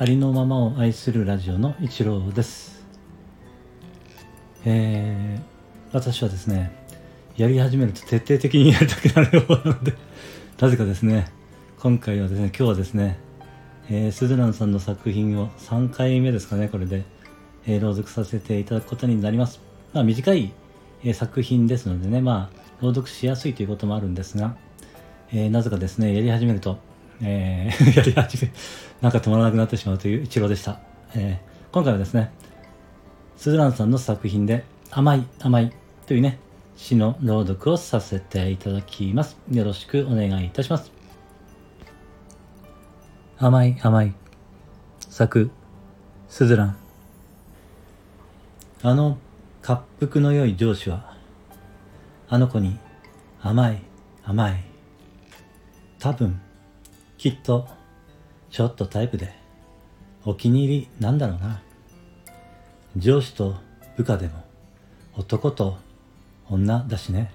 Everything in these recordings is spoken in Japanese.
ありのままを愛するラジオの一郎です。えー、私はですねやり始めると徹底的にやりたくなる方なのでなぜかですね今回はですね今日はですね、えー、スズランさんの作品を3回目ですかねこれで、えー、朗読させていただくことになります。まあ短い、えー、作品ですのでねまあ朗読しやすいということもあるんですが、えー、なぜかですねやり始めるとえー、やり始め、なんか止まらなくなってしまうという一郎でした。えー、今回はですね、スズランさんの作品で、甘い甘いというね、詩の朗読をさせていただきます。よろしくお願いいたします。甘い甘い、作、スズラン。あの、滑腹の良い上司は、あの子に甘い甘い、多分、きっと、ちょっとタイプで、お気に入りなんだろうな。上司と部下でも、男と女だしね。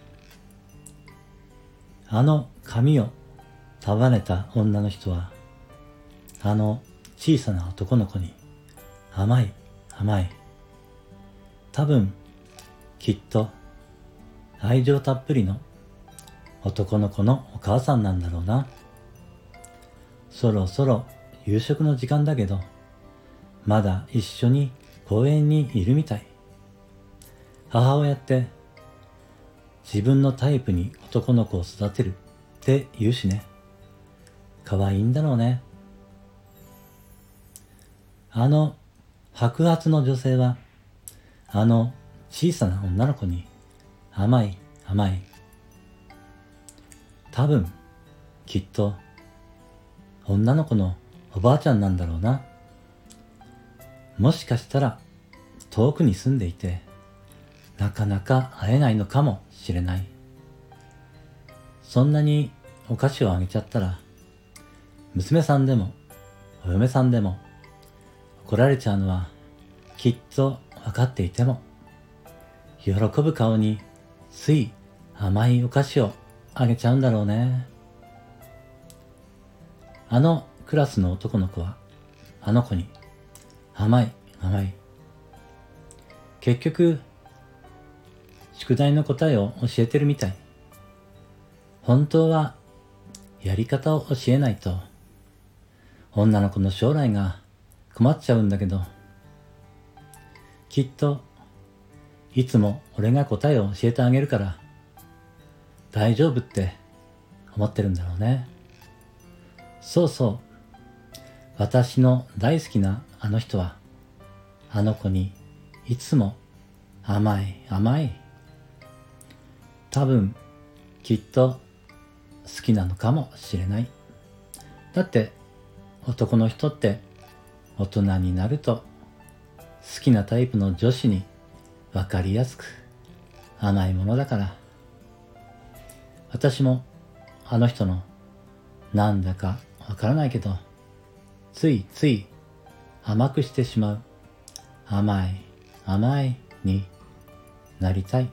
あの髪を束ねた女の人は、あの小さな男の子に、甘い、甘い。多分、きっと、愛情たっぷりの男の子のお母さんなんだろうな。そろそろ夕食の時間だけど、まだ一緒に公園にいるみたい。母親って自分のタイプに男の子を育てるって言うしね。可愛いんだろうね。あの白髪の女性は、あの小さな女の子に甘い甘い。多分、きっと女の子のおばあちゃんなんだろうな。もしかしたら遠くに住んでいて、なかなか会えないのかもしれない。そんなにお菓子をあげちゃったら、娘さんでもお嫁さんでも怒られちゃうのはきっと分かっていても、喜ぶ顔につい甘いお菓子をあげちゃうんだろうね。あのクラスの男の子は、あの子に、甘い、甘い。結局、宿題の答えを教えてるみたい。本当は、やり方を教えないと、女の子の将来が困っちゃうんだけど、きっと、いつも俺が答えを教えてあげるから、大丈夫って思ってるんだろうね。そうそう。私の大好きなあの人は、あの子にいつも甘い甘い。多分、きっと好きなのかもしれない。だって男の人って大人になると好きなタイプの女子に分かりやすく甘いものだから。私もあの人のなんだかわからないけど、ついつい甘くしてしまう。甘い、甘いになりたい。